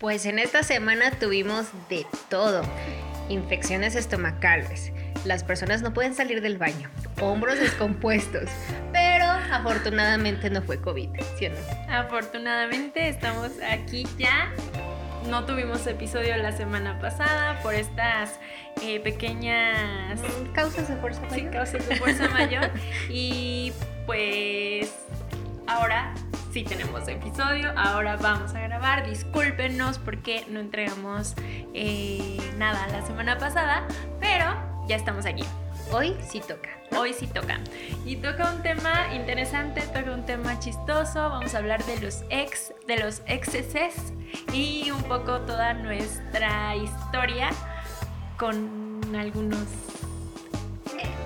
Pues en esta semana tuvimos de todo. Infecciones estomacales. Las personas no pueden salir del baño. Hombros descompuestos. Pero afortunadamente no fue COVID, ¿sí o no? Afortunadamente estamos aquí ya. No tuvimos episodio la semana pasada por estas eh, pequeñas causas de fuerza mayor. Sí, causas de fuerza mayor. y pues ahora sí tenemos episodio, ahora vamos a grabar. Discúlpenos porque no entregamos eh, nada la semana pasada, pero ya estamos aquí. Hoy sí toca. Hoy sí toca. Y toca un tema interesante, toca un tema chistoso. Vamos a hablar de los ex, de los exceses y un poco toda nuestra historia con algunos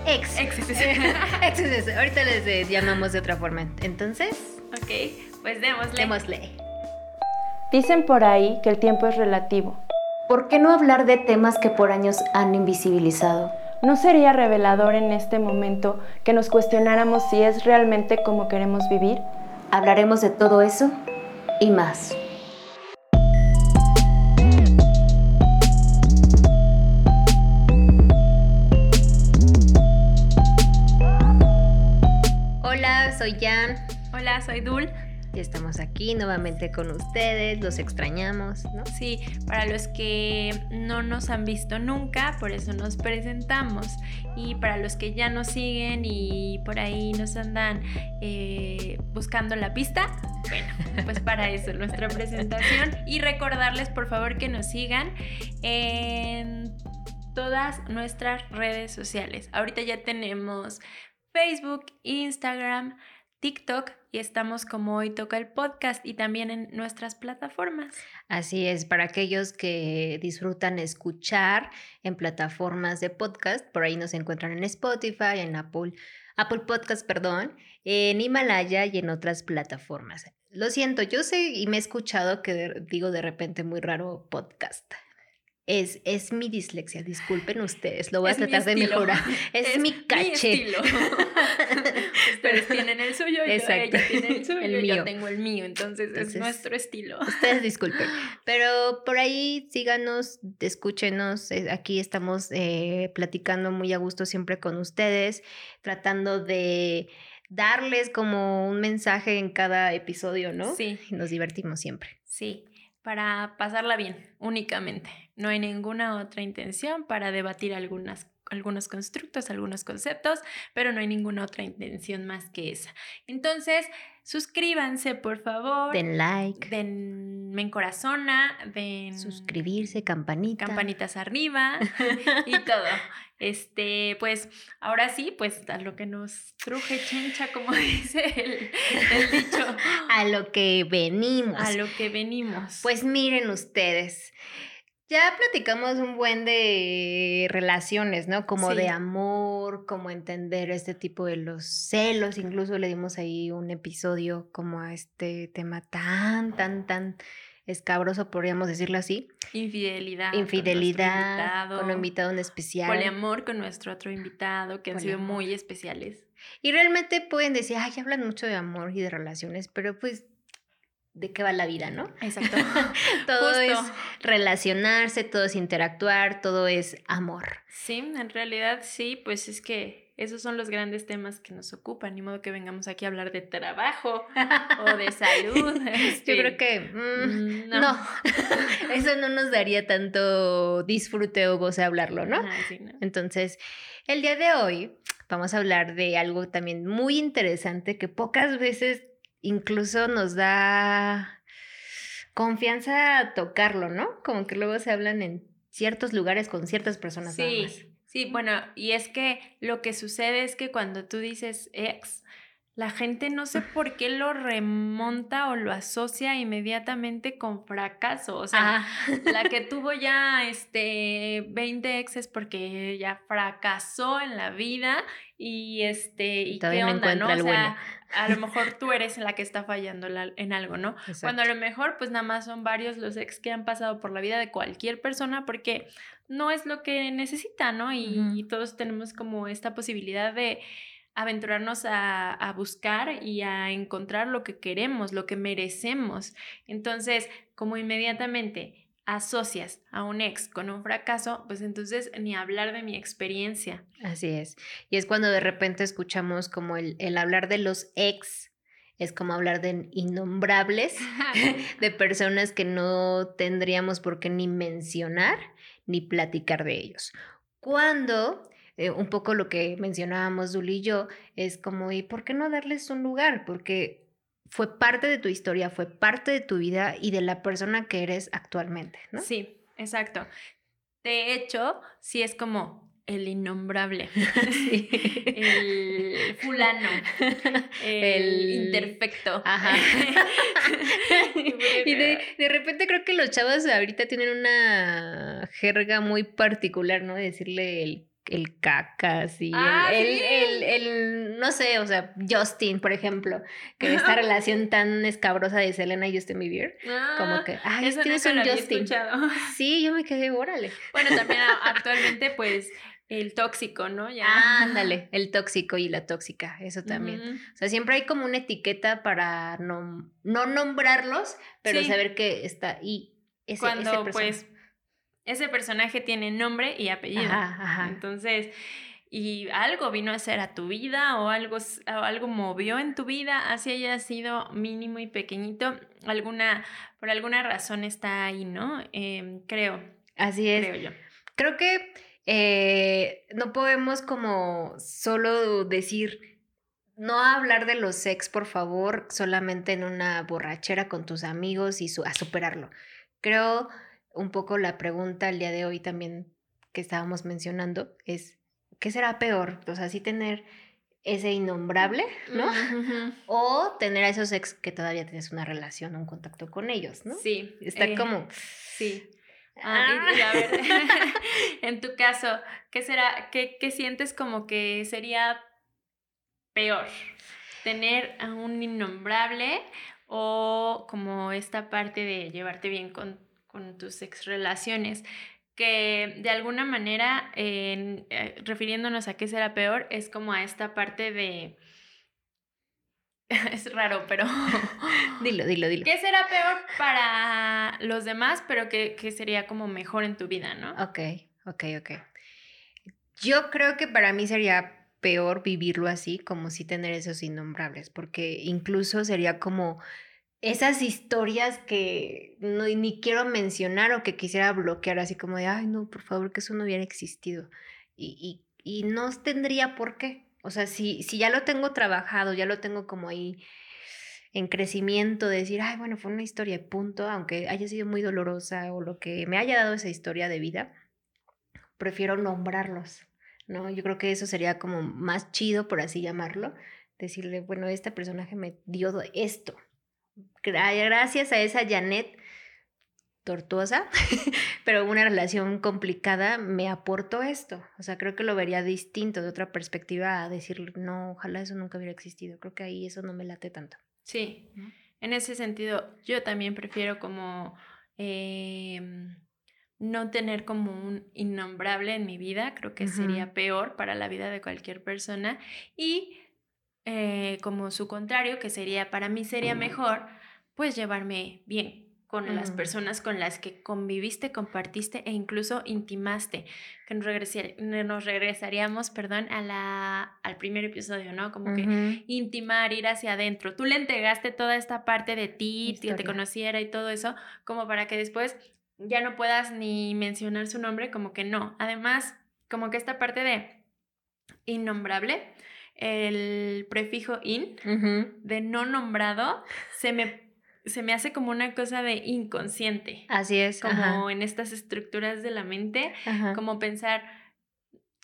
ex. Exceses. exceses. Ahorita les llamamos de otra forma. Entonces. Ok, pues démosle. Démosle. Dicen por ahí que el tiempo es relativo. ¿Por qué no hablar de temas que por años han invisibilizado? ¿No sería revelador en este momento que nos cuestionáramos si es realmente como queremos vivir? Hablaremos de todo eso y más. Hola, soy Jan. Hola, soy Dul. Y estamos aquí nuevamente con ustedes, los extrañamos, ¿no? Sí, para los que no nos han visto nunca, por eso nos presentamos. Y para los que ya nos siguen y por ahí nos andan eh, buscando la pista, bueno, pues para eso nuestra presentación. Y recordarles por favor que nos sigan en todas nuestras redes sociales. Ahorita ya tenemos Facebook, Instagram, TikTok y estamos como hoy toca el podcast y también en nuestras plataformas. Así es, para aquellos que disfrutan escuchar en plataformas de podcast, por ahí nos encuentran en Spotify, en Apple, Apple Podcast, perdón, en Himalaya y en otras plataformas. Lo siento, yo sé y me he escuchado que digo de repente muy raro podcast. Es, es mi dislexia, disculpen ustedes, lo voy a tratar de mejorar. Es, mi caché. ustedes tienen el suyo, y ella tiene el suyo, el mío. yo tengo el mío, entonces, es nuestro estilo. Ustedes disculpen, pero por ahí síganos, escúchenos, eh, aquí estamos eh, platicando muy a gusto siempre con ustedes, tratando de darles como un mensaje en cada episodio, ¿no? Sí. nos divertimos siempre. Sí para pasarla bien, únicamente. No hay ninguna otra intención para debatir algunas, algunos constructos, algunos conceptos, pero no hay ninguna otra intención más que esa. Entonces, suscríbanse, por favor. Den like. Denme en corazona, den... Suscribirse, campanita. Campanitas arriba y todo. Este, pues, ahora sí, pues a lo que nos truje chencha, como dice el, el, dicho. A lo que venimos. A lo que venimos. Pues miren ustedes. Ya platicamos un buen de relaciones, ¿no? Como de amor, como entender este tipo de los celos. Incluso le dimos ahí un episodio como a este tema tan, tan, tan escabroso, podríamos decirlo así. Infidelidad. Infidelidad. Con, un invitado en especial. Poliamor con nuestro otro invitado, que han sido muy especiales. Y realmente pueden decir, ay, hablan mucho de amor y de relaciones, pero pues de qué va la vida, ¿no? Exacto. todo es relacionarse, todo es interactuar, todo es amor. Sí, en realidad sí, pues es que esos son los grandes temas que nos ocupan, ni modo que vengamos aquí a hablar de trabajo o de salud. Yo este, creo que mm, no, eso no nos daría tanto disfrute o goce hablarlo, ¿no? no. Entonces, el día de hoy vamos a hablar de algo también muy interesante que pocas veces incluso nos da confianza tocarlo, ¿no? Como que luego se hablan en ciertos lugares con ciertas personas. Sí, sí, bueno, y es que lo que sucede es que cuando tú dices ex, la gente no sé por qué lo remonta o lo asocia inmediatamente con fracaso. O sea, la que tuvo ya este 20 exes porque ya fracasó en la vida y este y qué onda, ¿no? O sea, a lo mejor tú eres la que está fallando en algo, ¿no? Cuando a lo mejor pues nada más son varios los ex que han pasado por la vida de cualquier persona porque no es lo que necesita, ¿no? Y, y todos tenemos como esta posibilidad de aventurarnos a, a, buscar y a encontrar lo que queremos, lo que merecemos. Entonces, como inmediatamente asocias a un ex con un fracaso, pues entonces ni hablar de mi experiencia. Así es. Y es cuando de repente escuchamos como el, el hablar de los ex es como hablar de innombrables, de personas que no tendríamos por qué ni mencionar ni platicar de ellos. Cuando, eh, un poco lo que mencionábamos Duli y yo, es como, ¿y por qué no darles un lugar? Porque fue parte de tu historia, fue parte de tu vida y de la persona que eres actualmente, ¿no? Sí, exacto. De hecho, sí es como, el innombrable, el fulano, el, imperfecto. Ajá. y de, de, repente creo que los chavos ahorita tienen una jerga muy particular, ¿no? De decirle el, el cacas y ah, el, el, el, no sé, o sea, Justin, por ejemplo, que esta relación tan escabrosa de Selena y Justin Bieber, como Ah, que, ay, eso tienes un Justin. escuchado. Sí, yo me quedé, órale. Bueno, también actualmente, pues, el tóxico, ¿no? Ya. Ándale, el tóxico y la tóxica, eso también. O sea, siempre hay como una etiqueta para no, no nombrarlos, pero Sí. saber que está y ese, Cuando, ese persona- pues, ese personaje tiene nombre y apellido. Ajá, ajá. Entonces, y algo vino a hacer a tu vida o algo, o algo movió en tu vida, así haya sido mínimo y pequeñito, alguna, por alguna razón está ahí, ¿no? Em, creo, Así es. creo yo. Creo que eh, no podemos como solo decir, no hablar de los sex, por favor, solamente en una borrachera con tus amigos y su- a superarlo. Creo un poco la pregunta el día de hoy también que estábamos mencionando es, ¿qué será peor? O sea, sí tener ese innombrable, ¿no? O tener a esos ex que todavía tienes una relación, un contacto con ellos, ¿no? Sí. Está eh, como... Sí. Ah, y- y a ver, en tu caso, ¿qué será, qué, qué sientes como que sería peor? ¿Tener a un innombrable o como esta parte de llevarte bien con, con tus ex relaciones? Que de alguna manera, en- eh, refiriéndonos a qué será peor, es como a esta parte de... Es raro, pero... Dilo, dilo, dilo. ¿Qué será peor para los demás, pero que, que sería como mejor en tu vida, no? Ok, ok, ok. Yo creo que para mí sería peor vivirlo así, como si tener esos innombrables, porque incluso sería como esas historias que ni quiero mencionar o que quisiera bloquear, así como de, ay, no, por favor, que eso no hubiera existido. Y, y, y no tendría por qué. O sea, si, si ya lo tengo trabajado, ya lo tengo como ahí en crecimiento, de decir, ay, bueno, fue una historia, punto, aunque haya sido muy dolorosa o lo que me haya dado esa historia de vida, prefiero nombrarlos, ¿no? Yo creo que eso sería como más chido, por así llamarlo, decirle, bueno, este personaje me dio esto. Gra- Gracias a esa Janet tortuosa, pero una relación complicada me aportó esto. O sea, creo que lo vería distinto, de otra perspectiva, a decir, no, ojalá eso nunca hubiera existido. Creo que ahí eso no me late tanto. Sí, ¿no? en ese sentido, yo también prefiero como em, no tener como un innombrable en mi vida, creo que sería peor para la vida de cualquier persona. Y eh, como su contrario, que sería, para mí sería mejor, pues llevarme bien con las personas con las que conviviste, compartiste e incluso intimaste, que nos, regresar- nos regresaríamos, perdón, a la, al primer episodio, ¿no? Como que intimar, ir hacia adentro. Tú le entregaste toda esta parte de ti, que te conociera y todo eso, como para que después ya no puedas ni mencionar su nombre, como que no. Además, como que esta parte de innombrable, el prefijo in, de no nombrado, se me, se me hace como una cosa de inconsciente, Así es. como ajá, en estas estructuras de la mente ajá. como pensar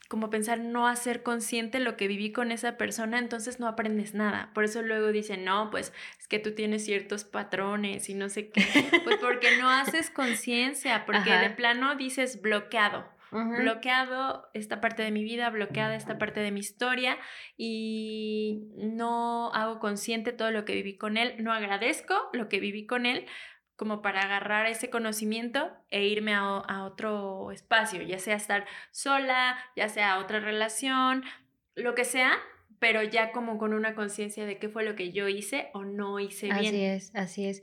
como pensar no hacer consciente lo que viví con esa persona, entonces no aprendes nada. Por eso luego dicen, no, pues es que tú tienes ciertos patrones y no sé qué. Pues porque no haces conciencia, porque Ajá. de plano dices bloqueado. Bloqueado esta parte de mi vida, bloqueada esta parte de mi historia y no hago consciente todo lo que viví con él, no agradezco lo que viví con él como para agarrar ese conocimiento e irme a, a otro espacio, ya sea estar sola, ya sea otra relación, lo que sea, pero ya como con una conciencia de qué fue lo que yo hice o no hice bien. Así es, así es.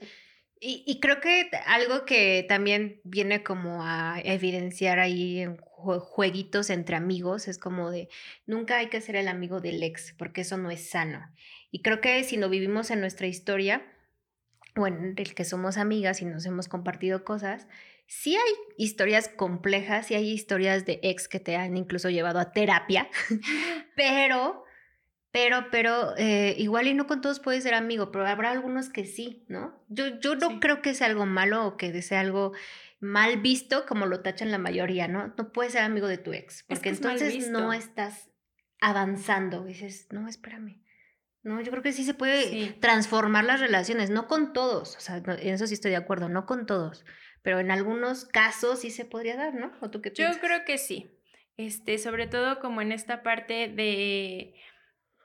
Y, y, creo que algo que también viene como a evidenciar ahí en jueguitos entre amigos es como de nunca hay que ser el amigo del ex porque eso no es sano. Y creo que si lo vivimos en nuestra historia, o en el que somos amigas y nos hemos compartido cosas, sí hay historias complejas, sí hay historias de ex que te han incluso llevado a terapia, pero pero, pero, eh, igual y no con todos puedes ser amigo, pero habrá algunos que sí, ¿no? Yo, yo no creo que sea algo malo o que sea algo mal visto como lo tachan la mayoría, ¿no? No puedes ser amigo de tu ex, porque entonces no estás avanzando. dices, no, espérame. No, yo creo que sí se puede transformar las relaciones, no con todos, o sea, en eso sí estoy de acuerdo, no con todos, pero en algunos casos sí se podría dar, ¿no? ¿O tú qué Yo creo que sí. Este, sobre todo como en esta parte de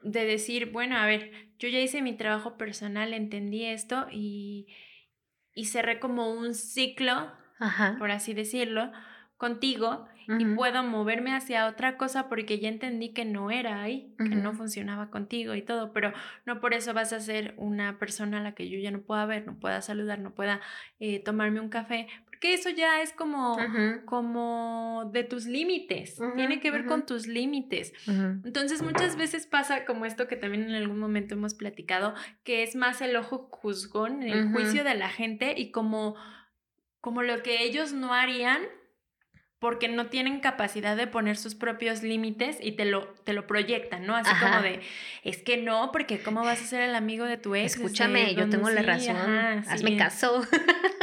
de decir, bueno, a ver, yo ya hice mi trabajo personal, entendí esto y, y cerré como un ciclo, por así decirlo, contigo y puedo moverme hacia otra cosa porque ya entendí que no era ahí, que no funcionaba contigo y todo, pero no por eso vas a ser una persona a la que yo ya no pueda ver, no pueda saludar, no pueda eh, tomarme un café, porque eso ya es como, como de tus límites, tiene que ver con tus límites. Entonces muchas veces pasa como esto que también en algún momento hemos platicado, que es más el ojo juzgón, el juicio de la gente y como, como lo que ellos no harían porque no tienen capacidad de poner sus propios límites y te lo, te lo proyectan, ¿no? Así como de, es que no, porque ¿cómo vas a ser el amigo de tu ex? Escúchame, yo tengo la razón, hazme caso.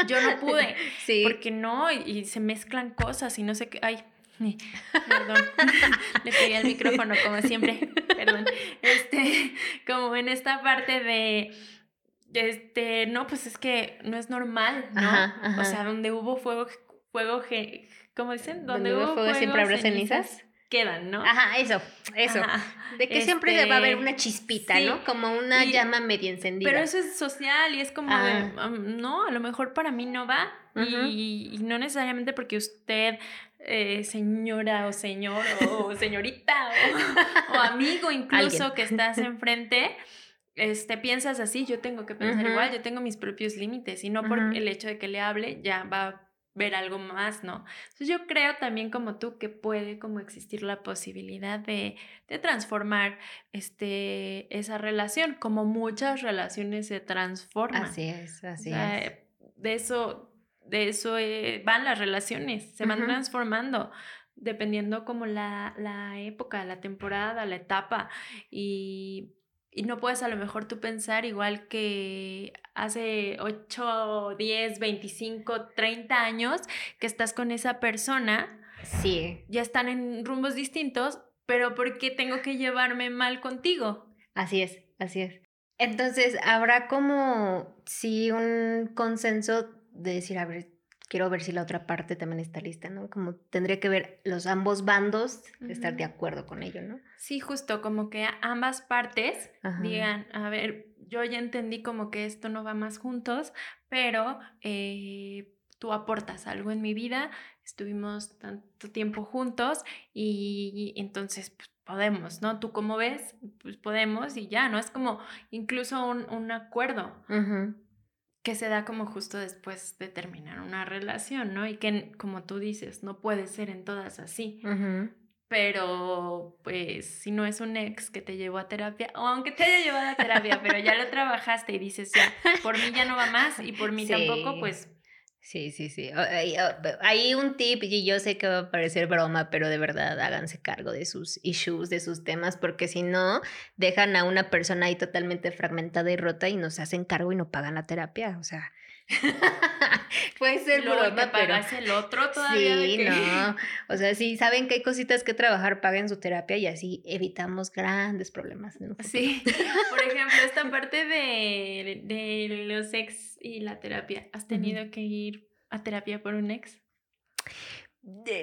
Yo no pude, sí. porque no, y, se mezclan cosas y no sé qué, ay, perdón, le pegué al micrófono como siempre, perdón, este, como en esta parte de este, no, pues es que no es normal, ¿no? O sea, donde hubo fuego, fuego ¿cómo dicen? Donde hubo fuego, siempre habrá cenizas. Quedan, ¿no? Ajá, eso, eso. De que siempre va a haber este, una chispita, ¿no? Como una llama medio encendida. Pero eso es social y es como, no, a lo mejor para mí no va. y, no necesariamente porque usted, eh, señora o señor o señorita o, amigo incluso que estás enfrente, este, piensas así, yo tengo que pensar igual, yo tengo mis propios límites y no por el hecho de que le hable ya va ver algo más, ¿no? Entonces yo creo también como tú que puede como existir la posibilidad de, de transformar este, esa relación, como muchas relaciones se transforman. Así es, así es. De eso, de eso eh, van las relaciones, se van transformando dependiendo como la, la época, la temporada, la etapa y y no puedes a lo mejor tú pensar igual que hace 8, 10, 25, 30 años que estás con esa persona. Sí. Ya están en rumbos distintos, pero ¿por qué tengo que llevarme mal contigo? Así es, así es. Entonces, habrá como sí un consenso de decir, a ver, quiero ver si la otra parte también está lista, ¿no? Como tendría que ver los ambos bandos, estar de acuerdo con ello, ¿no? Sí, justo, como que ambas partes digan, a ver, yo ya entendí como que esto no va más juntos, pero eh, tú aportas algo en mi vida, estuvimos tanto tiempo juntos y, entonces pues, podemos, ¿no? Tú como ves, pues podemos y ya, ¿no? Es como incluso un, un acuerdo que se da como justo después de terminar una relación, ¿no? Y que, como tú dices, no puede ser en todas así. Pero, pues, si no es un ex que te llevó a terapia, o aunque te haya llevado a terapia, pero ya lo trabajaste y dices, ya, por mí ya no va más y por mí tampoco, pues Sí, sí, sí. Hay un tip y yo sé que va a parecer broma, pero de verdad háganse cargo de sus issues, de sus temas, porque si no, dejan a una persona ahí totalmente fragmentada y rota y no se hacen cargo y no pagan la terapia. O sea, Puede ser Lo broma, pero el otro todavía. Sí, no. O sea, si saben que hay cositas que trabajar, paguen su terapia y así evitamos grandes problemas. sí. Por ejemplo, esta parte de, de los ex y la terapia. ¿Has tenido que ir a terapia por un ex?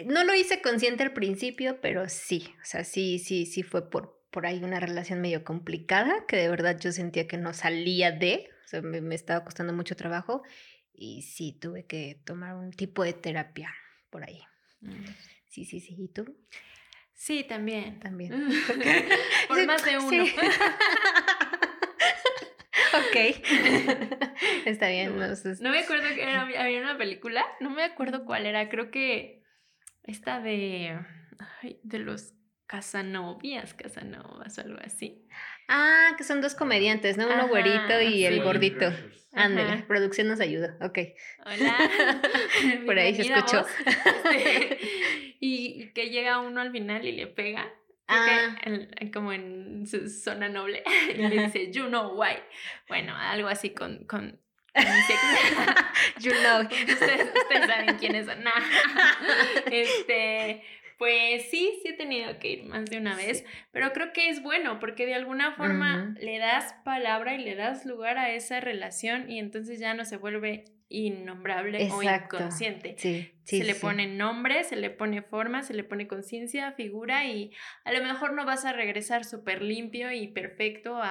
no lo hice consciente al principio, pero sí. O sea, sí, sí, sí fue por, por ahí una relación medio complicada que de verdad yo sentía que no salía de o sea, me, estaba costando mucho trabajo y sí, tuve que tomar un tipo de terapia por ahí. Mm. Sí, sí, sí. ¿Y tú? Sí, también. También. Por más de uno. Sí. ok. Está bien. No, no, sé. no me acuerdo que era, había una película, no me acuerdo cuál era, creo que esta de, ay, de los Casanovias, Casanovas o algo así. Ah, que son dos comediantes, ¿no? Uno Ajá, güerito y el sí. gordito. Ándale, producción nos ayuda. Ok. Hola. Por ahí se escuchó. Este, y, y que llega uno al final y le pega. Ah. como en su zona noble. Y le dice, you know why. Bueno, algo así con, con. You know. ustedes, ustedes saben quiénes son. Nah. Este, pues sí, sí he tenido que ir más de una vez, pero creo que es bueno porque de alguna forma le das palabra y le das lugar a esa relación y entonces ya no se vuelve innombrable o inconsciente. Sí, sí. se le pone nombre, se le pone forma, se le pone conciencia, figura y a lo mejor no vas a regresar súper limpio y perfecto a-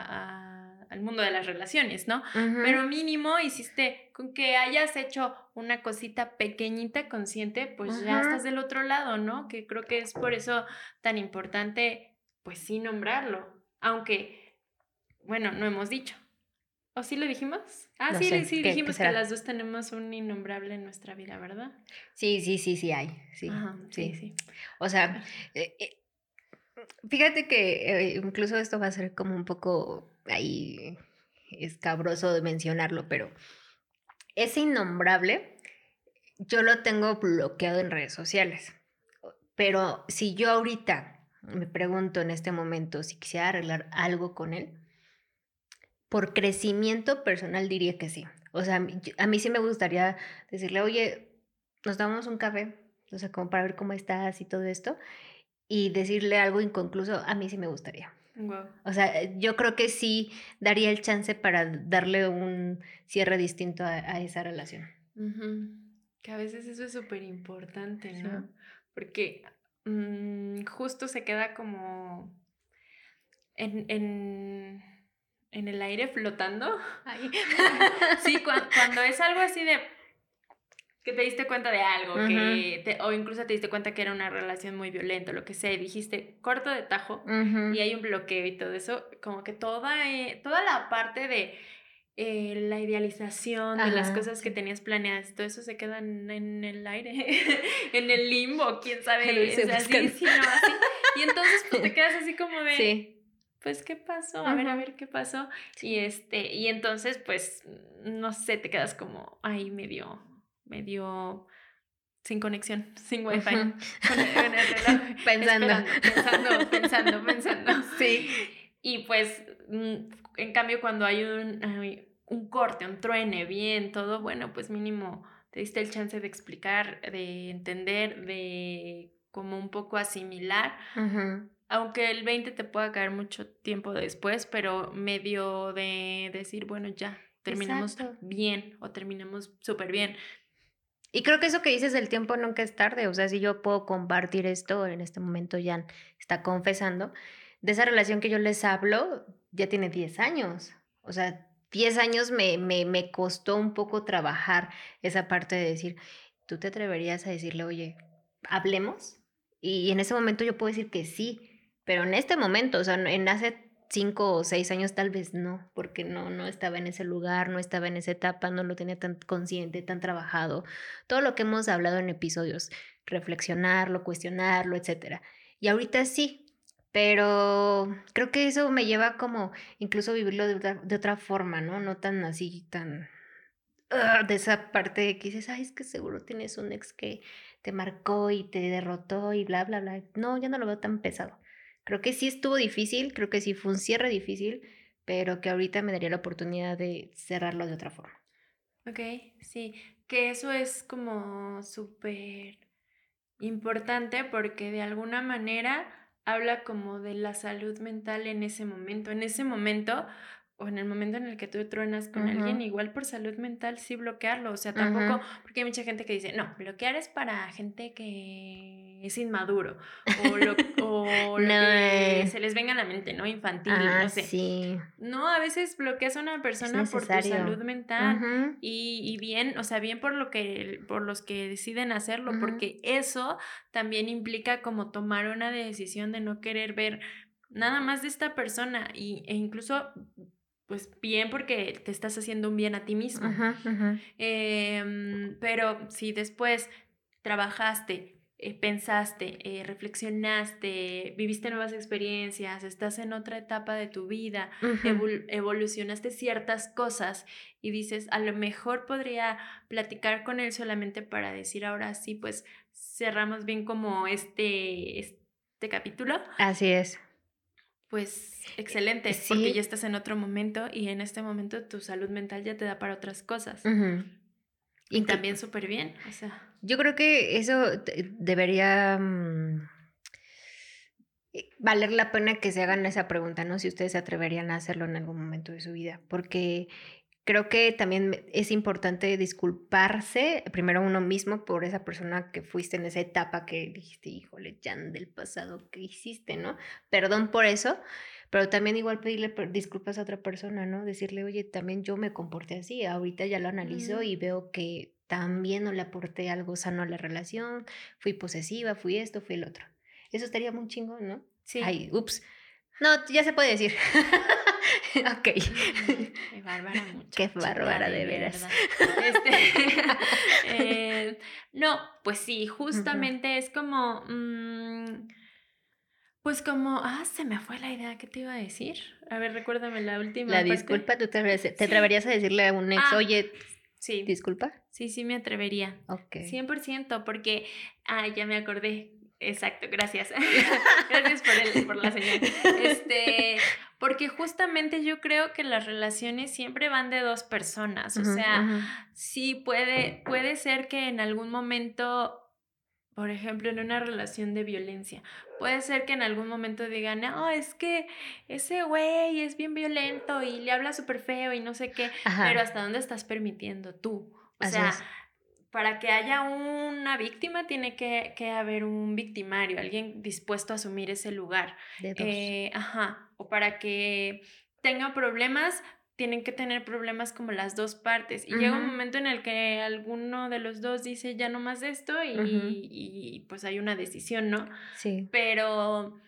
a- al mundo de las relaciones, ¿no? Pero mínimo hiciste, con que hayas hecho una cosita pequeñita, consciente, pues ya estás del otro lado, ¿no? Que creo que es por eso tan importante, pues sí, nombrarlo. Aunque, bueno, no hemos dicho. ¿O sí lo dijimos? Ah, No sí, sé, sí, ¿qué- qué dijimos que las dos tenemos un innombrable en nuestra vida, ¿verdad? Sí, sí, sí, sí hay. Sí, Ajá, sí. sí, sí. O sea, eh, eh, fíjate que eh, incluso esto va a ser como un poco ahí escabroso de mencionarlo, pero ese innombrable yo lo tengo bloqueado en redes sociales. Pero si yo ahorita me pregunto en este momento si quisiera arreglar algo con él, por crecimiento personal diría que sí. O sea, a mí- yo- a mí sí me gustaría decirle, oye, nos damos un café, o sea, como para ver cómo estás y todo esto, y decirle algo inconcluso, a mí sí me gustaría. O sea, eh, yo creo que sí daría el chance para darle un cierre distinto a, a esa relación. Que a veces eso es súper importante, Sí. ¿no? Porque mm, justo se queda como en, en, en el aire flotando. Sí, cua- cuando es algo así de que te diste cuenta de algo, que te- o incluso te diste cuenta que era una relación muy violenta, lo que sea, y dijiste corto de tajo, y hay un bloqueo y todo eso, como que toda, eh, toda la parte de eh, la idealización de las cosas que tenías planeadas, todo eso se queda en, en el aire, en el limbo, quién sabe, En el o sea, sí, buscando. sí, no, así. Y entonces pues te quedas así como de, Sí. pues, ¿qué pasó? A ver, a ver, ¿qué pasó? Y este, y entonces, pues, no sé, te quedas como ahí medio, medio sin conexión, sin wifi. Con el- con el reloj, Pensando. pensando, pensando, pensando. Sí. Y pues, mm, en cambio, cuando hay un, hay un corte, un truene, bien, todo, bueno, pues mínimo te diste el chance de explicar, de entender, de como un poco asimilar, aunque el 20 te pueda caer mucho tiempo después, pero medio de decir, bueno, ya, terminamos Exacto. bien o terminamos súper bien. Y creo que eso que dices del tiempo nunca es tarde. O sea, si yo puedo compartir esto, en este momento Jan está confesando, de esa relación que yo les hablo, ya tiene 10 años. O sea, 10 años me, me, me costó un poco trabajar esa parte de decir, tú te atreverías a decirle, oye, hablemos. Y en ese momento yo puedo decir que sí, pero en este momento, o sea, en hace cinco o seis años tal vez no, porque no, no estaba en ese lugar, no estaba en esa etapa, no lo tenía tan consciente, tan trabajado. Todo lo que hemos hablado en episodios, reflexionarlo, cuestionarlo, etcétera. Y ahorita sí, pero creo que eso me lleva como incluso vivirlo de otra, de otra forma, ¿no? No tan así, tan ah, de esa parte que dices, ay, es que seguro tienes un ex que te marcó y te derrotó y bla, bla, bla. No, ya no lo veo tan pesado. Creo que sí estuvo difícil, creo que sí fue un cierre difícil, pero que ahorita me daría la oportunidad de cerrarlo de otra forma. Ok, sí, que eso es como súper importante porque de alguna manera habla como de la salud mental en ese momento. En ese momento, o en el momento en el que tú truenas con alguien, igual por salud mental sí bloquearlo, o sea, tampoco, porque hay mucha gente que dice, no, bloquear es para gente que es inmaduro, o lo, o lo que eh. se les venga a la mente, ¿no? Infantil, no ah, sé. Sí. No, a veces bloqueas a una persona por tu salud mental y, y, bien, o sea, bien por lo que, por los que deciden hacerlo, porque eso también implica como tomar una decisión de no querer ver nada más de esta persona y, e incluso pues bien porque te estás haciendo un bien a ti mismo. Em, pero si después trabajaste, eh, pensaste, eh, reflexionaste, viviste nuevas experiencias, estás en otra etapa de tu vida, evolucionaste ciertas cosas y dices, a lo mejor podría platicar con él solamente para decir ahora sí, pues cerramos bien como este, este capítulo. Así es pues excelente, porque ya estás en otro momento y en este momento tu salud mental ya te da para otras cosas. Y también súper bien, o sea. Yo creo que eso debería mm, eh, valer la pena que se hagan esa pregunta, ¿no? Si ustedes se atreverían a hacerlo en algún momento de su vida, porque creo que también es importante disculparse primero uno mismo por esa persona que fuiste en esa etapa que dijiste, híjole, Jan del pasado, ¿qué hiciste, no? Perdón por eso, pero también igual pedirle disculpas a otra persona, ¿no? Decirle, oye, también yo me comporté así, ahorita ya lo analizo y veo que también no le aporté algo sano a la relación, fui posesiva, fui esto, fui el otro. Eso estaría muy chingón, ¿no? Sí. Ay, ups. No, ya se puede decir. ok. Qué bárbara mucho. Qué bárbara, de veras. Este, eh, no, pues sí, justamente es como... Mm, pues como, ah, se me fue la idea, ¿qué te iba a decir? A ver, recuérdame la última. La disculpa, ¿tú te, atreverías a decirle a un ex, ah, oye, sí. disculpa? Sí, sí me atrevería. Ok. 100%, porque, ah, ya me acordé, Exacto, gracias. gracias por, el, por la señal. Este, porque justamente yo creo que las relaciones siempre van de dos personas. O sea, sí puede, puede ser que en algún momento, por ejemplo, en una relación de violencia, puede ser que en algún momento digan, no, es que ese güey es bien violento y le habla súper feo y no sé qué, pero ¿hasta dónde estás permitiendo tú? O sea, para que haya una víctima tiene que, haber un victimario, alguien dispuesto a asumir ese lugar. Eh, ajá, o para que tenga problemas, tienen que tener problemas como las dos partes. Y llega un momento en el que alguno de los dos dice ya no más esto y, y pues hay una decisión, ¿no? Sí. Pero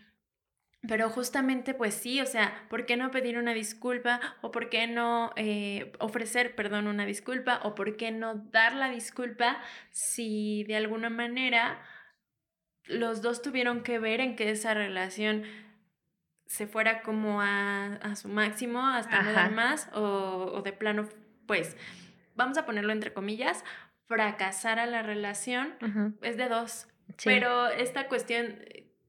pero justamente, pues sí, o sea, ¿por qué no pedir una disculpa? ¿O por qué no eh, ofrecer, perdón, una disculpa? ¿O por qué no dar la disculpa si de alguna manera los dos tuvieron que ver en que esa relación se fuera como a, su máximo, hasta no dar más, o, de plano, pues, vamos a ponerlo entre comillas, fracasar a la relación, es de dos. Pero esta cuestión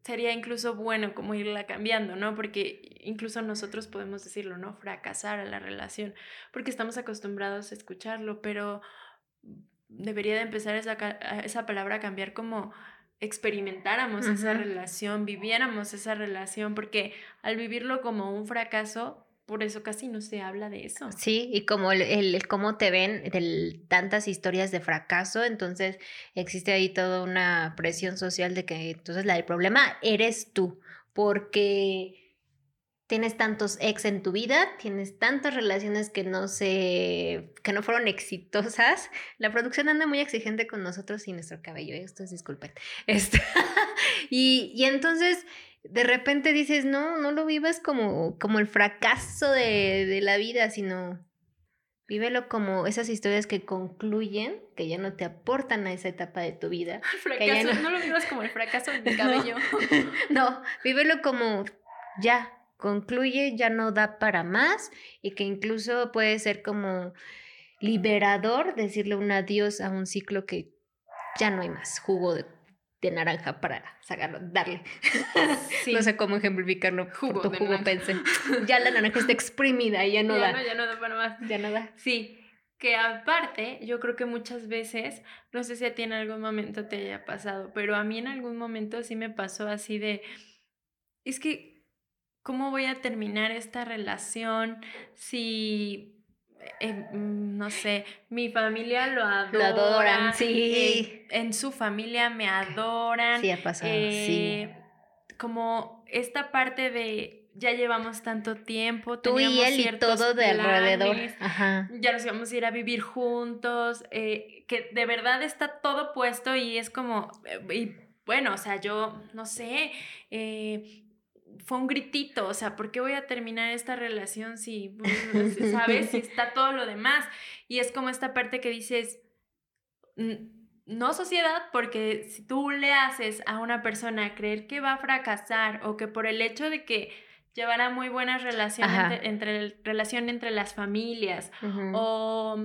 sería incluso bueno como irla cambiando, ¿no? Porque incluso nosotros podemos decirlo, ¿no? Fracasar a la relación, porque estamos acostumbrados a escucharlo, pero debería de empezar esa, esa palabra a cambiar como experimentáramos esa relación, viviéramos esa relación, porque al vivirlo como un fracaso, por eso casi no se habla de eso. Sí, y como el, el, cómo te ven tantas historias de fracaso, entonces existe ahí toda una presión social de que entonces la del problema eres tú, porque tienes tantos ex en tu vida, tienes tantas relaciones que no se, que no fueron exitosas. La producción anda muy exigente con nosotros y nuestro cabello, esto es disculpen. Este, y, y entonces de repente dices, no, no lo vivas como, como el fracaso de, la vida, sino vívelo como esas historias que concluyen, que ya no te aportan a esa etapa de tu vida. fracaso, no... lo vivas como el fracaso de mi cabello. no, vívelo como ya, concluye, ya no da para más y que incluso puede ser como liberador decirle un adiós a un ciclo que ya no hay más jugo de de naranja para sacarlo, darle. no sé cómo ejemplificarlo. Jugo, tu jugo pensé. Ya la naranja está exprimida y ya no da. No, ya no da para más. Ya no da. Sí. Que aparte, yo creo que muchas veces, no sé si a ti en algún momento te haya pasado, pero a mí en algún momento sí me pasó así de, es que ¿cómo voy a terminar esta relación si eh, mm, no sé, mi familia lo adora. Lo adoran, sí. eh, en su familia me adoran. Sí, ha pasado, eh, Como esta parte de ya llevamos tanto tiempo, Tú y él y todo de alrededor. Ajá. ya nos íbamos a ir a vivir juntos, eh, que de verdad está todo puesto y es como, y bueno, o sea, yo no sé, eh, fue un gritito, o sea, ¿por qué voy a terminar esta relación si, pues, sabes, si está todo lo demás? Y es como esta parte que dices, "N- no sociedad, porque si tú le haces a una persona creer que va a fracasar o que por el hecho de que llevará muy buena relación Ajá. entre, entre el- relación entre las familias o,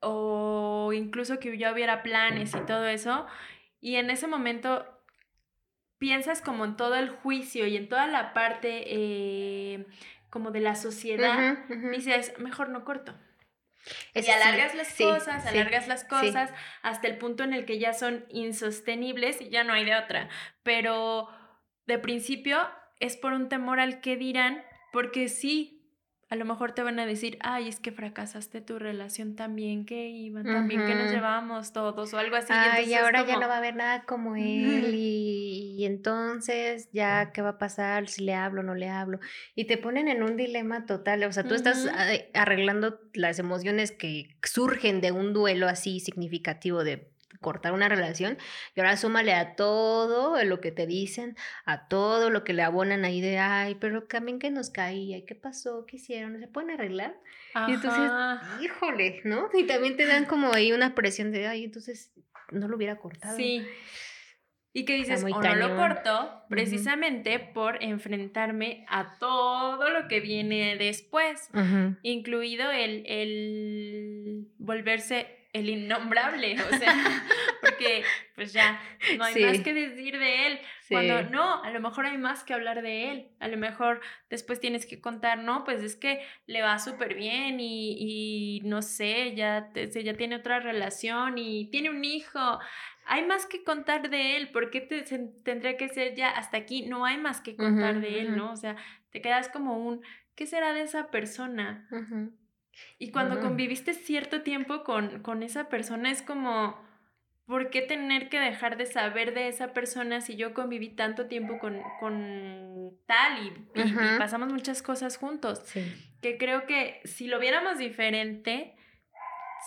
o incluso que ya hubiera planes y todo eso. Y en ese momento piensas como en todo el juicio y en toda la parte eh, como de la sociedad. Ujú, ujú. Dices, mejor no corto. Eso y sí, alargas las sí, cosas, sí, alargas las sí. cosas hasta el punto en el que ya son insostenibles y ya no hay de otra. Pero de principio es por un temor al que dirán, porque sí, a lo mejor te van a decir, ay, es que fracasaste tu relación también que iban, también que nos llevábamos todos o algo así. y Ay, y es ahora ya como- no va a haber nada como él y, y entonces ya qué va a pasar si le hablo no le hablo y te ponen en un dilema total, o sea, tú estás Ujú. eh, arreglando las emociones que surgen de un duelo así significativo de cortar una relación y ahora súmale a todo lo que te dicen, a todo lo que le abonan ahí de, ay, pero también que nos caía, ¿y qué pasó? ¿Qué hicieron? ¿Se pueden arreglar? Y entonces, Ajá. híjole, ¿no? Y también te dan como ahí una presión de, ay, entonces no lo hubiera cortado. Sí. Y que dices, o no lo corto precisamente por enfrentarme a todo lo que viene después, incluido el, el volverse el innombrable, o sea, porque pues ya no hay más que decir de él. Sí. Cuando no, a lo mejor hay más que hablar de él. A lo mejor después tienes que contar, no, pues es que le va súper bien y, y no sé, ya, ya tiene otra relación y tiene un hijo. Hay más que contar de él. ¿Por qué te, tendría que ser ya hasta aquí? No hay más que contar de él. ¿no? O sea, te quedas como un, ¿qué será de esa persona? Y cuando conviviste cierto tiempo con, con esa persona es como, ¿por qué tener que dejar de saber de esa persona si yo conviví tanto tiempo con, con tal y, y- y Ujú. pasamos muchas cosas juntos? Sí. Que creo que si lo viéramos diferente,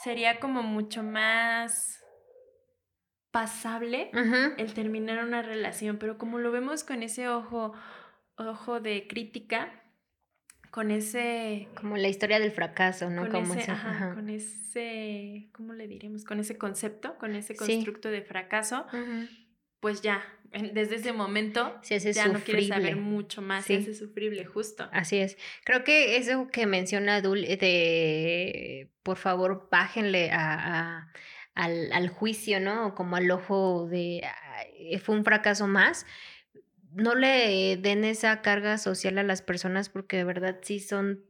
sería como mucho más pasable Ujú. el terminar una relación, pero como lo vemos con ese ojo, ojo de crítica, con ese Como la historia del fracaso, ¿no? con como ese, ese- ajá, ajá. con ese, ¿cómo le diremos? Con ese concepto, con ese Sí. constructo de fracaso, Ujú. pues ya, desde ese momento Se hace ya no quieres saber sufrible. mucho más, Sí. se hace sufrible, justo. Así es. Creo que eso que menciona Dul eh, de por favor bájenle a, a- al, al juicio, ¿no? Como al ojo de "Ay, fue un fracaso más. No le den esa carga social a las personas porque de verdad sí son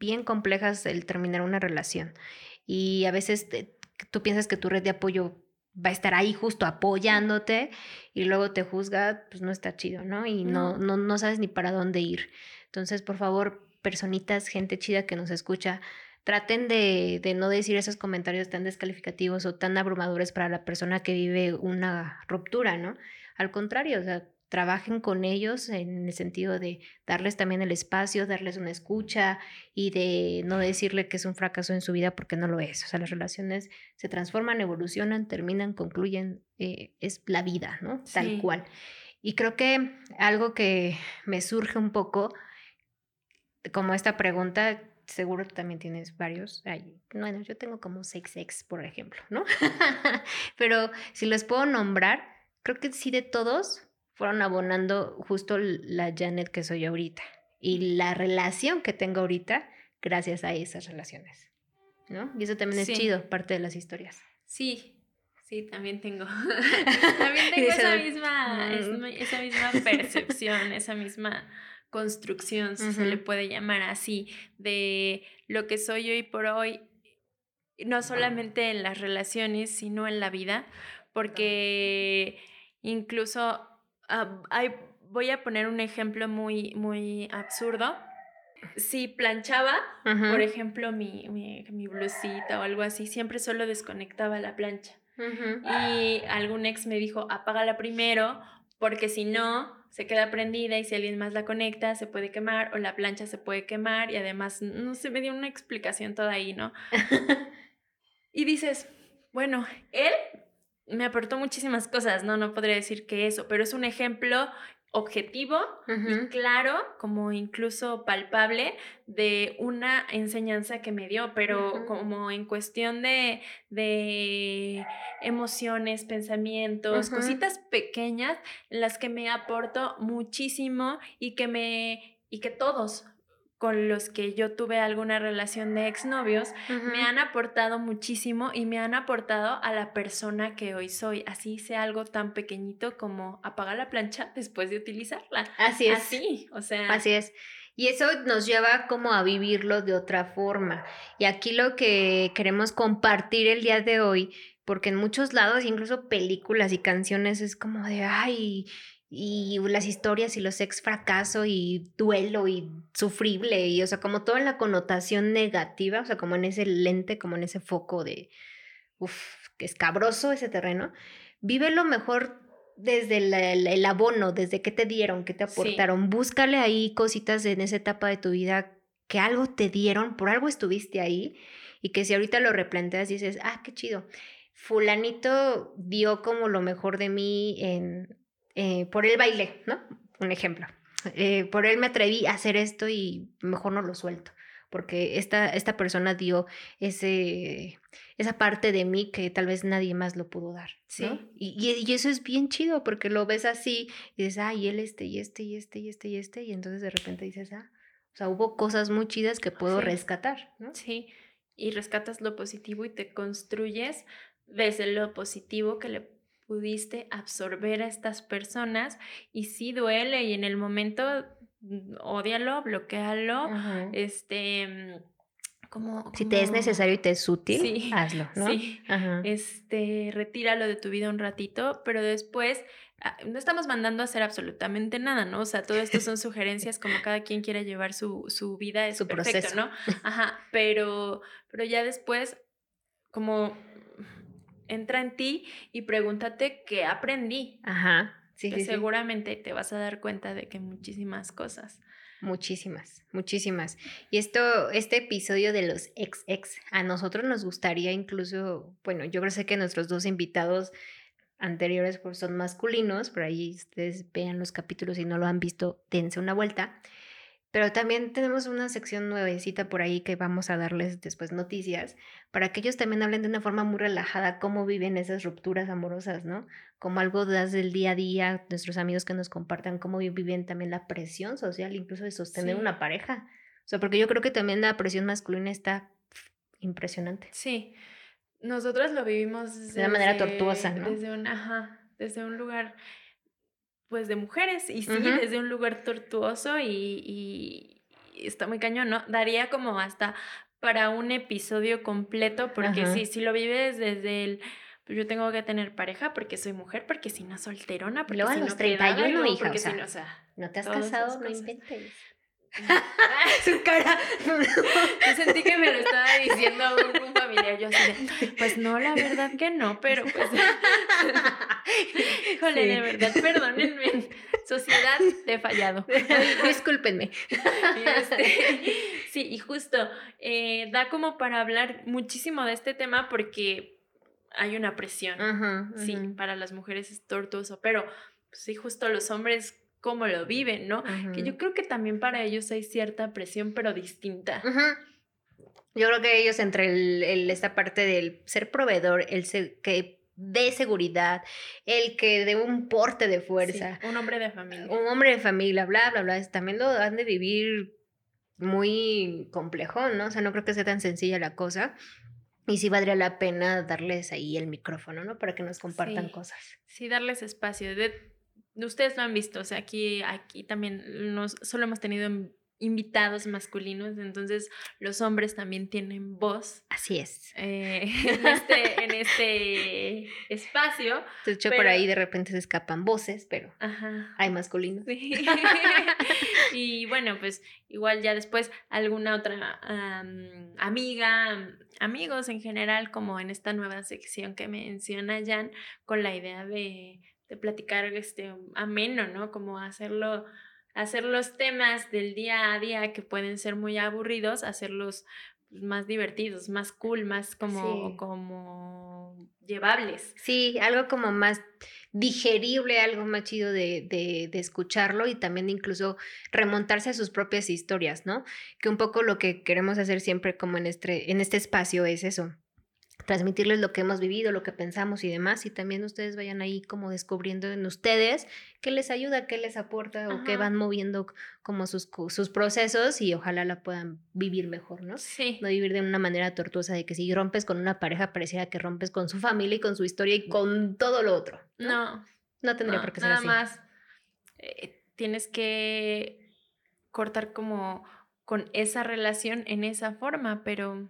bien complejas el terminar una relación. Y a veces te- tú piensas que tu red de apoyo va a estar ahí justo apoyándote y luego te juzga, pues no está chido, ¿no? Y no, No. no, no sabes ni para dónde ir. Entonces, por favor, personitas, gente chida que nos escucha, traten de, de no decir esos comentarios tan descalificativos o tan abrumadores para la persona que vive una ruptura, ¿no? Al contrario, o sea, trabajen con ellos en el sentido de darles también el espacio, darles una escucha y de no decirle que es un fracaso en su vida porque no lo es. O sea, las relaciones se transforman, evolucionan, terminan, concluyen, eh, es la vida, ¿no? Tal Sí. cual. Y creo que algo que me surge un poco, como esta pregunta, seguro tú también tienes varios. Ay, bueno, yo tengo como seis ex, por ejemplo, ¿no? Pero si los puedo nombrar, creo que sí de todos fueron abonando justo la Janet que soy ahorita. Y la relación que tengo ahorita gracias a esas relaciones, ¿no? Y eso también Sí. es chido, parte de las historias. Sí, sí, también tengo. también tengo esa misma, mm. es- esa misma percepción, esa misma construcción, si se le puede llamar así, de lo que soy hoy por hoy, no solamente en las relaciones, sino en la vida, porque incluso ah, hay voy a poner un ejemplo muy, muy absurdo. Si planchaba, por ejemplo, mi, mi, mi, blusita o algo así, siempre solo desconectaba la plancha. Y algún ex me dijo, apágala primero, porque si no, se queda prendida y si alguien más la conecta, se puede quemar o la plancha se puede quemar y además, no sé, me dio una explicación toda ahí, ¿no? y dices, bueno, él me aportó muchísimas cosas, ¿no? No podría decir que eso, pero es un ejemplo objetivo y claro, como incluso palpable, de una enseñanza que me dio, pero como en cuestión de, de emociones, pensamientos, cositas pequeñas en las que me aportó muchísimo y que me y que todos con los que yo tuve alguna relación de exnovios me han aportado muchísimo y me han aportado a la persona que hoy soy. Así sea algo tan pequeñito como apagar la plancha después de utilizarla. Así es. Así, o sea. Así es. Y eso nos lleva como a vivirlo de otra forma. Y aquí lo que queremos compartir el día de hoy, porque en muchos lados, incluso películas y canciones, es como de, ay, y las historias y los ex fracaso y duelo y sufrible y o sea como toda la connotación negativa o sea como en ese lente como en ese foco de uff que escabroso ese terreno vive lo mejor desde el, abono desde qué te dieron qué te aportaron. Búscale ahí cositas en esa etapa de tu vida que algo te dieron por algo estuviste ahí y que si ahorita lo replanteas dices ah qué chido fulanito dio como lo mejor de mí en eh, por él bailé, ¿no? Un ejemplo. Eh, por él me atreví a hacer esto y mejor no lo suelto, porque esta, esta persona dio ese, esa parte de mí que tal vez nadie más lo pudo dar. ¿sí? Y, y, eso es bien chido, porque lo ves así y dices, ay, él este y este y este y este y este, y entonces de repente dices, ah, o sea, hubo cosas muy chidas que puedo rescatar, ¿no? Sí, y rescatas lo positivo y te construyes desde lo positivo que le pudiste absorber a estas personas y sí duele y en el momento mm, odialo, bloquealo, este mm, como, Si te es necesario y te es útil, hazlo, ¿no? Sí. Este, retíralo de tu vida un ratito, pero después ah, no estamos mandando a hacer absolutamente nada, ¿no? O sea, todo esto son sugerencias como cada quien quiera llevar su, su vida, es su perfecto, proceso. ¿no? Ajá, pero, pero ya después, como entra en ti y pregúntate qué aprendí. Ajá. Sí, sí, seguramente te vas a dar cuenta de que muchísimas cosas. Muchísimas, muchísimas. Y esto, este episodio de los ex ex, a nosotros nos gustaría incluso, bueno, yo creo que nuestros dos invitados anteriores pues, son masculinos, por ahí ustedes vean los capítulos y no lo han visto, dense una vuelta. Pero también tenemos una sección nuevecita por ahí que vamos a darles después noticias para que ellos también hablen de una forma muy relajada cómo viven esas rupturas amorosas, ¿no? Como algo del día a día, nuestros amigos que nos compartan cómo viven también la presión social, incluso de sostener una pareja. O sea, porque yo creo que también la presión masculina está impresionante. Sí, nosotros lo vivimos de una manera tortuosa, ¿no? Desde un, ajá, desde un lugar pues de mujeres y sí, desde un lugar tortuoso y, está muy cañón, ¿no? Daría como hasta para un episodio completo porque sí, si lo vives desde el pues yo tengo que tener pareja porque soy mujer, porque si no solterona, porque Luego si a los no 31, hija, o sea, no, o sea, no te has casado, no inventes. Su cara. Yo sentí que me lo estaba diciendo un, un, familiar. Yo así de, pues no, la verdad que no, pero pues. Híjole, de verdad, perdónenme. Sociedad, te he fallado. Discúlpenme. Este, sí, y justo eh, da como para hablar muchísimo de este tema porque hay una presión. Sí, para las mujeres es tortuoso, pero pues, sí, justo los hombres cómo lo viven, ¿no? Que yo creo que también para ellos hay cierta presión, pero distinta. Yo creo que ellos entre el, esta parte del ser proveedor, el que dé seguridad, el que dé un porte de fuerza. un hombre de familia. Un hombre de familia, bla, bla, bla. También lo han de vivir muy complejo, ¿no? O sea, no creo que sea tan sencilla la cosa. Y sí valdría la pena darles ahí el micrófono, ¿no? Para que nos compartan cosas. Sí, darles espacio. De, ustedes lo han visto, o sea, aquí, aquí también nos, solo hemos tenido invitados masculinos, entonces los hombres también tienen voz. Así es. Eh, en, este, en este espacio. De hecho, por ahí de repente se escapan voces, pero hay masculinos. y bueno, pues igual ya después alguna otra amiga, amigos en general, como en esta nueva sección que menciona Jan, con la idea de, de platicar este ameno, ¿no? Como hacerlo hacer los temas del día a día que pueden ser muy aburridos, hacerlos pues, más divertidos, más cool, más como, como llevables. Sí, algo como más digerible, algo más chido de, de, de, escucharlo y también incluso remontarse a sus propias historias, ¿no? Que un poco lo que queremos hacer siempre como en este, en este espacio es eso, transmitirles lo que hemos vivido, lo que pensamos y demás, y también ustedes vayan ahí como descubriendo en ustedes qué les ayuda, qué les aporta o qué van moviendo como sus, sus procesos y ojalá la puedan vivir mejor, ¿no? Sí. No vivir de una manera tortuosa de que si rompes con una pareja pareciera que rompes con su familia y con su historia y con todo lo otro. No. No, tendría por qué ser nada así. más eh, tienes que cortar como con esa relación en esa forma, pero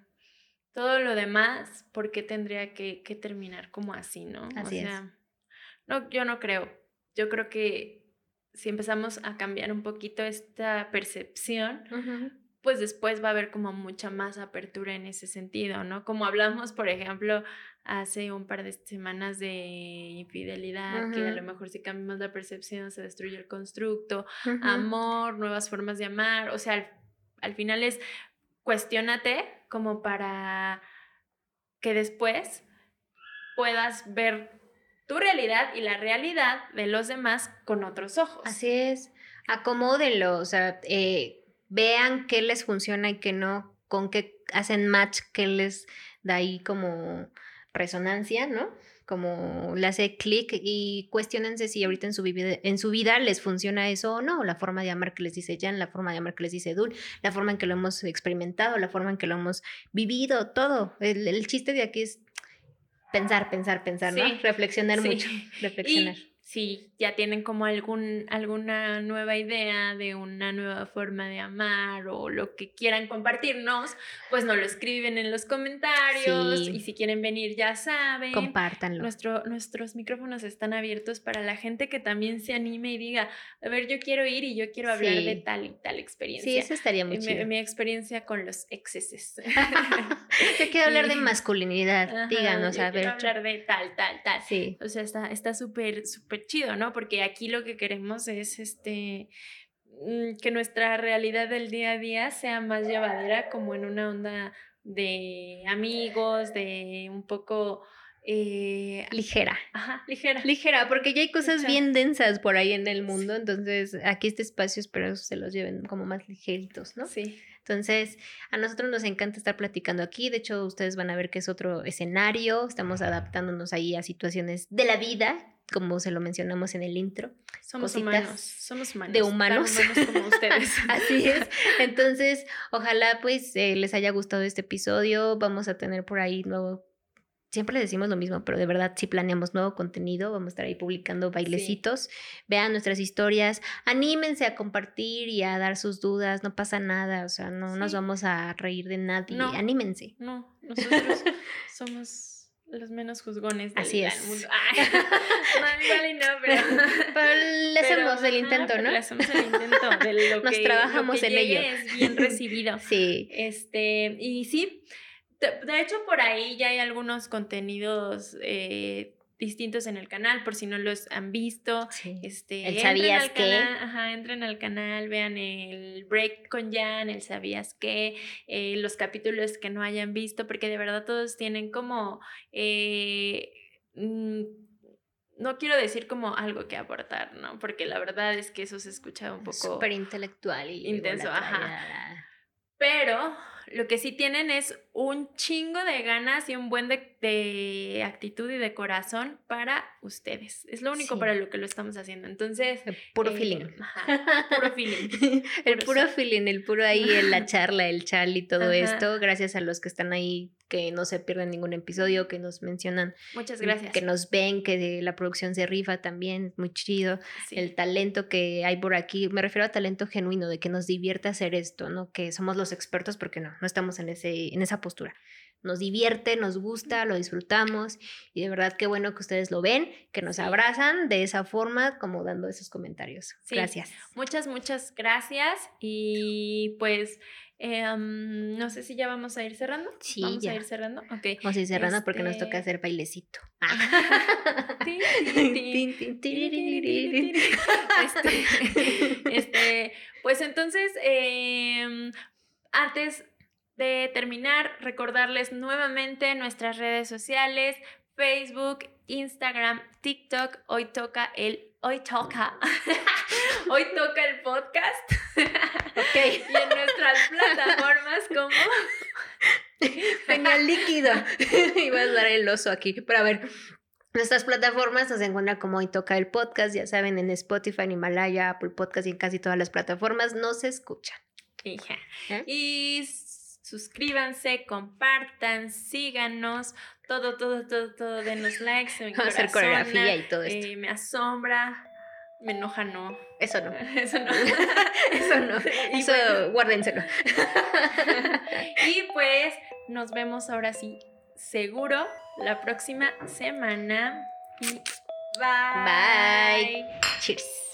todo lo demás, ¿por qué tendría que, terminar como así, no? Así o sea, no, yo no creo. Yo creo que si empezamos a cambiar un poquito esta percepción, pues después va a haber como mucha más apertura en ese sentido, ¿no? Como hablamos, por ejemplo, hace un par de semanas de infidelidad, que a lo mejor si cambiamos la percepción se destruye el constructo, amor, nuevas formas de amar, o sea, al final es cuestiónate como para que después puedas ver tu realidad y la realidad de los demás con otros ojos. Así es, acomódenlo, o sea, eh, vean qué les funciona y qué no, con qué hacen match, qué les da ahí como resonancia, ¿no? Como le hace clic y cuestionense si ahorita en su, vida, en su vida les funciona eso o no, la forma de amar que les dice Jan, la forma de amar que les dice Dul, la forma en que lo hemos experimentado, la forma en que lo hemos vivido, todo. El, chiste de aquí es pensar, pensar, pensar, ¿no? Reflexionar mucho, reflexionar si ya tienen como algún, alguna nueva idea de una nueva forma de amar o lo que quieran compartirnos, pues nos lo escriben en los comentarios y si quieren venir ya saben. Compártanlo. Nuestro, nuestros micrófonos están abiertos para la gente que también se anime y diga, a ver, yo quiero ir y yo quiero hablar de tal y tal experiencia. Sí, eso estaría muy mi, Mi, experiencia con los excesos. yo quiero hablar de masculinidad, díganos, a ver. Quiero hablar de tal, tal, tal. Sí. O sea, está súper, súper chido, ¿no? Porque aquí lo que queremos es este mm, que nuestra realidad del día a día sea más llevadera como en una onda de amigos, de un poco eh, ligera. Ajá, ligera. Ligera, porque ya hay cosas bien densas por ahí en el mundo, entonces aquí este espacio espero se los lleven como más ligeritos, ¿no? Sí. Entonces, a nosotros nos encanta estar platicando aquí, de hecho ustedes van a ver que es otro escenario, estamos adaptándonos ahí a situaciones de la vida como se lo mencionamos en el intro. Somos humanos, somos humanos. De humanos. como ustedes. Así es. Entonces, ojalá pues eh, les haya gustado este episodio. Vamos a tener por ahí nuevo siempre le decimos lo mismo, pero de verdad si planeamos nuevo contenido, vamos a estar ahí publicando bailecitos, vean nuestras historias, anímense a compartir y a dar sus dudas, no pasa nada, o sea, no nos vamos a reír de nadie, anímense. No, nosotros somos los menos juzgones del, Así es. mundo. no, igual y no, pero, pero le hacemos el intento, ¿no? Le hacemos el intento de lo Nos que, trabajamos en ello. Es bien recibido. sí. Este, y sí, de, hecho por ahí ya hay algunos contenidos eh, distintos en el canal, por si no los han visto. Este, el sabías que. Ajá, entren al canal, vean el break con Jan, el sabías que, eh, los capítulos que no hayan visto, porque de verdad todos tienen como. Eh, mm, no quiero decir como algo que aportar, ¿no? Porque la verdad es que eso se escucha un poco... Súper intelectual y... Intenso, ajá. Pero lo que sí tienen es un chingo de ganas y un buen de, actitud y de corazón para ustedes. Es lo único para lo que lo estamos haciendo. Entonces... El puro eh, feeling. puro feeling. el puro feeling, el puro ahí, en la charla, el chal y todo esto. Gracias a los que están ahí que no se pierden ningún episodio, que nos mencionan. Muchas gracias. Que nos ven, que la producción se rifa también, muy chido. El talento que hay por aquí, me refiero a talento genuino, de que nos divierte hacer esto, ¿no? Que somos los expertos porque no, no estamos en, ese, en esa postura. Nos divierte, nos gusta, lo disfrutamos y de verdad qué bueno que ustedes lo ven, que nos abrazan de esa forma, como dando esos comentarios. Gracias. Muchas, muchas gracias y pues Em, no sé si ya vamos a ir cerrando. Sí, vamos a ir cerrando. Ok. Vamos a ir cerrando porque nos toca hacer bailecito. este, pues entonces, em, antes de terminar, recordarles nuevamente nuestras redes sociales, Facebook, Instagram, TikTok. Hoy toca el hoy toca. hoy toca el podcast. ok. y en nuestras plataformas como. Tenía líquido. Iba a dar el oso aquí. Pero a ver. Nuestras plataformas nos encuentran como hoy toca el podcast, ya saben, en Spotify, en Himalaya, Apple Podcast y en casi todas las plataformas nos escuchan. ¿Eh? Y suscríbanse, compartan, síganos, todo, todo, todo, todo, denos likes. Vamos a hacer coreografía y todo esto. Eh, me asombra, me enoja, no. Eso no. Eso no. Eso no. Eso guárdenselo. y pues nos vemos ahora sí, seguro, la próxima semana. Y bye. Bye. Cheers.